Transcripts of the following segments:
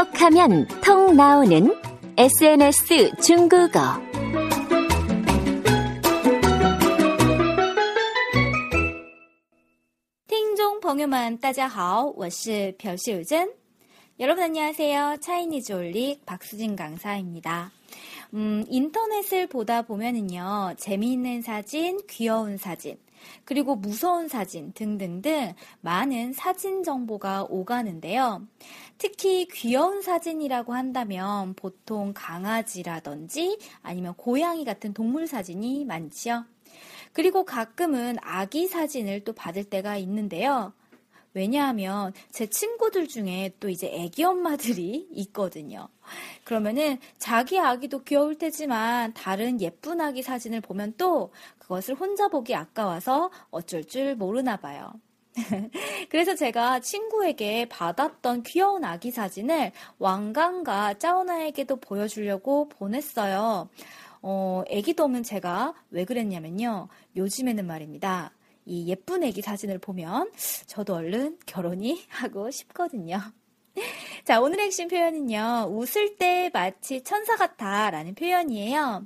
톡하면 통 나오는 SNS 중국어. 听众朋友们，大家好，我是朴秀珍。 여러분 안녕하세요. 차이니즈 올릭 박수진 강사입니다. 음, 인터넷을 보다 보면은요, 재미있는 사진, 귀여운 사진, 그리고 무서운 사진 등등등 많은 사진 정보가 오가는데요. 특히 귀여운 사진이라고 한다면 보통 강아지라든지 아니면 고양이 같은 동물 사진이 많지요. 그리고 가끔은 아기 사진을 또 받을 때가 있는데요. 왜냐하면 제 친구들 중에 또 이제 애기 엄마들이 있거든요. 그러면은 자기 아기도 귀여울 테지만 다른 예쁜 아기 사진을 보면 또 그것을 혼자 보기 아까워서 어쩔 줄 모르나 봐요. 그래서 제가 친구에게 받았던 귀여운 아기 사진을 왕강과 짜오나에게도 보여주려고 보냈어요. 어, 애기도 없는 제가 왜 그랬냐면요. 요즘에는 말입니다. 이 예쁜 애기 사진을 보면 저도 얼른 결혼이 하고 싶거든요. 자, 오늘의 핵심 표현은요. 웃을 때 마치 천사 같아 라는 표현이에요.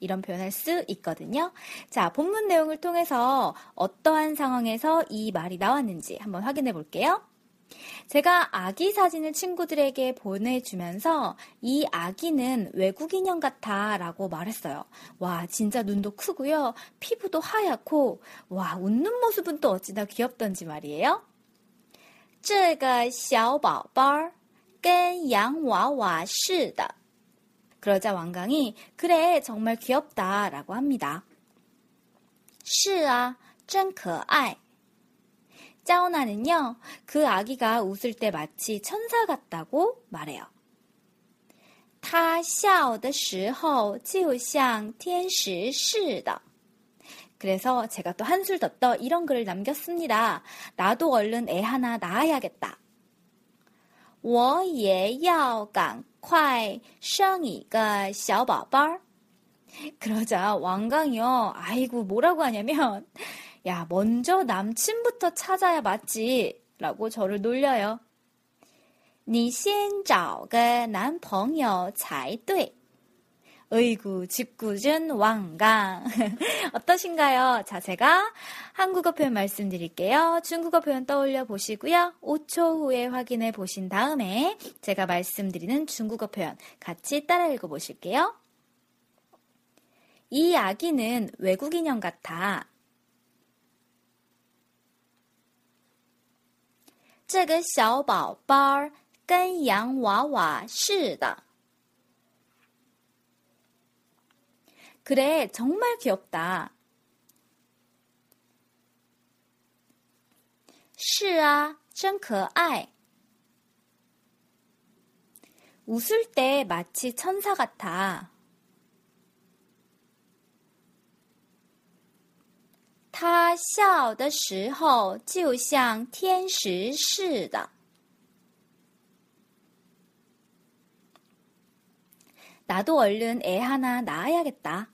이런 표현할 수 있거든요. 자, 본문 내용을 통해서 어떠한 상황에서 이 말이 나왔는지 한번 확인해 볼게요. 제가 아기 사진을 친구들에게 보내주면서 이 아기는 외국 인형 같아 라고 말했어요. 와, 진짜 눈도 크고요. 피부도 하얗고, 와, 웃는 모습은 또 어찌나 귀엽던지 말이에요. 这个小宝宝跟洋娃娃似的. 그러자 왕강이 그래 정말 귀엽다라고 합니다. 是啊,真可爱. 짜오나는요 그 아기가 웃을 때 마치 천사 같다고 말해요. 他笑的时候就像天使似的. 그래서 제가 또 한술 더 떠 이런 글을 남겼습니다. 나도 얼른 애 하나 낳아야겠다. 我也要赶快生一个小宝宝. 그러자 왕강이요. 아이고 뭐라고 하냐면 야 먼저 남친부터 찾아야 맞지 라고 저를 놀려요. 你先找个男朋友才对. 어이구, 짓궂은 왕강. 어떠신가요? 자, 제가 한국어 표현 말씀드릴게요. 중국어 표현 떠올려 보시고요. 5초 후에 확인해 보신 다음에 제가 말씀드리는 중국어 표현 같이 따라 읽어 보실게요. 이 아기는 외국 인형 같아. 这个小宝宝跟洋娃娃似的。 그래, 정말 귀엽다. 是啊,真可爱. 웃을 때 마치 천사 같아. 他笑的时候就像天使似的. 나도 얼른 애 하나 낳아야겠다.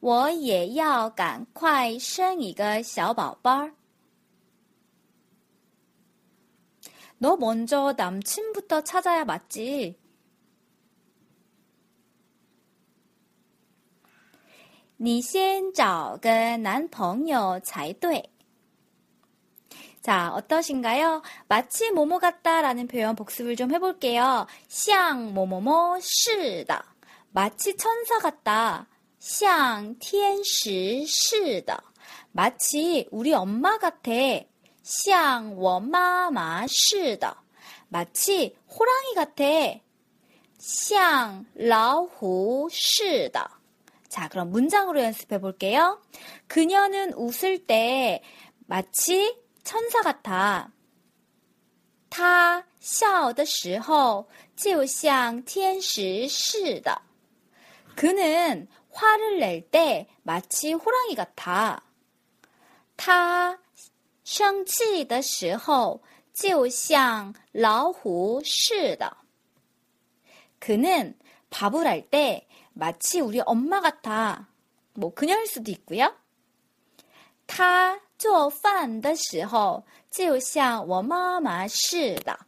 我也要赶快生一个小宝宝。너 먼저 남친부터 찾아야 맞지. 你先找个男朋友才对。 자, 어떠신가요? 마치 뭐뭐 같다라는 표현 복습을 좀 해볼게요. 像 뭐뭐뭐 是的. 마치 천사 같다. 像天使是的. 마치 우리 엄마 같아. 像我妈妈是的. 마치 호랑이 같아. 像老虎是的. 자, 그럼 문장으로 연습해 볼게요. 그녀는 웃을 때 마치 천사 같아. 他笑的时候就像天使似的. 그는 화를 낼 때 마치 호랑이 같아. 他生气的时候就像老虎似的. 그는 밥을 할 때 마치 우리 엄마 같아. 뭐 그녀일 수도 있고요. 他做饭的时候就像我妈妈似的.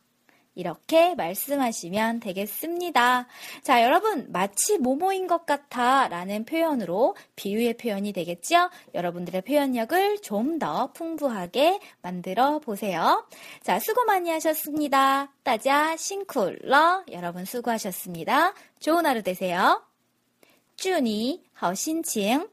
이렇게 말씀하시면 되겠습니다. 자, 여러분, 마치 모모인 것 같아 라는 표현으로 비유의 표현이 되겠죠? 여러분들의 표현력을 좀 더 풍부하게 만들어 보세요. 자, 수고 많이 하셨습니다. 따자, 싱쿨러. 여러분 수고하셨습니다. 좋은 하루 되세요. 쭈니, 허신칭.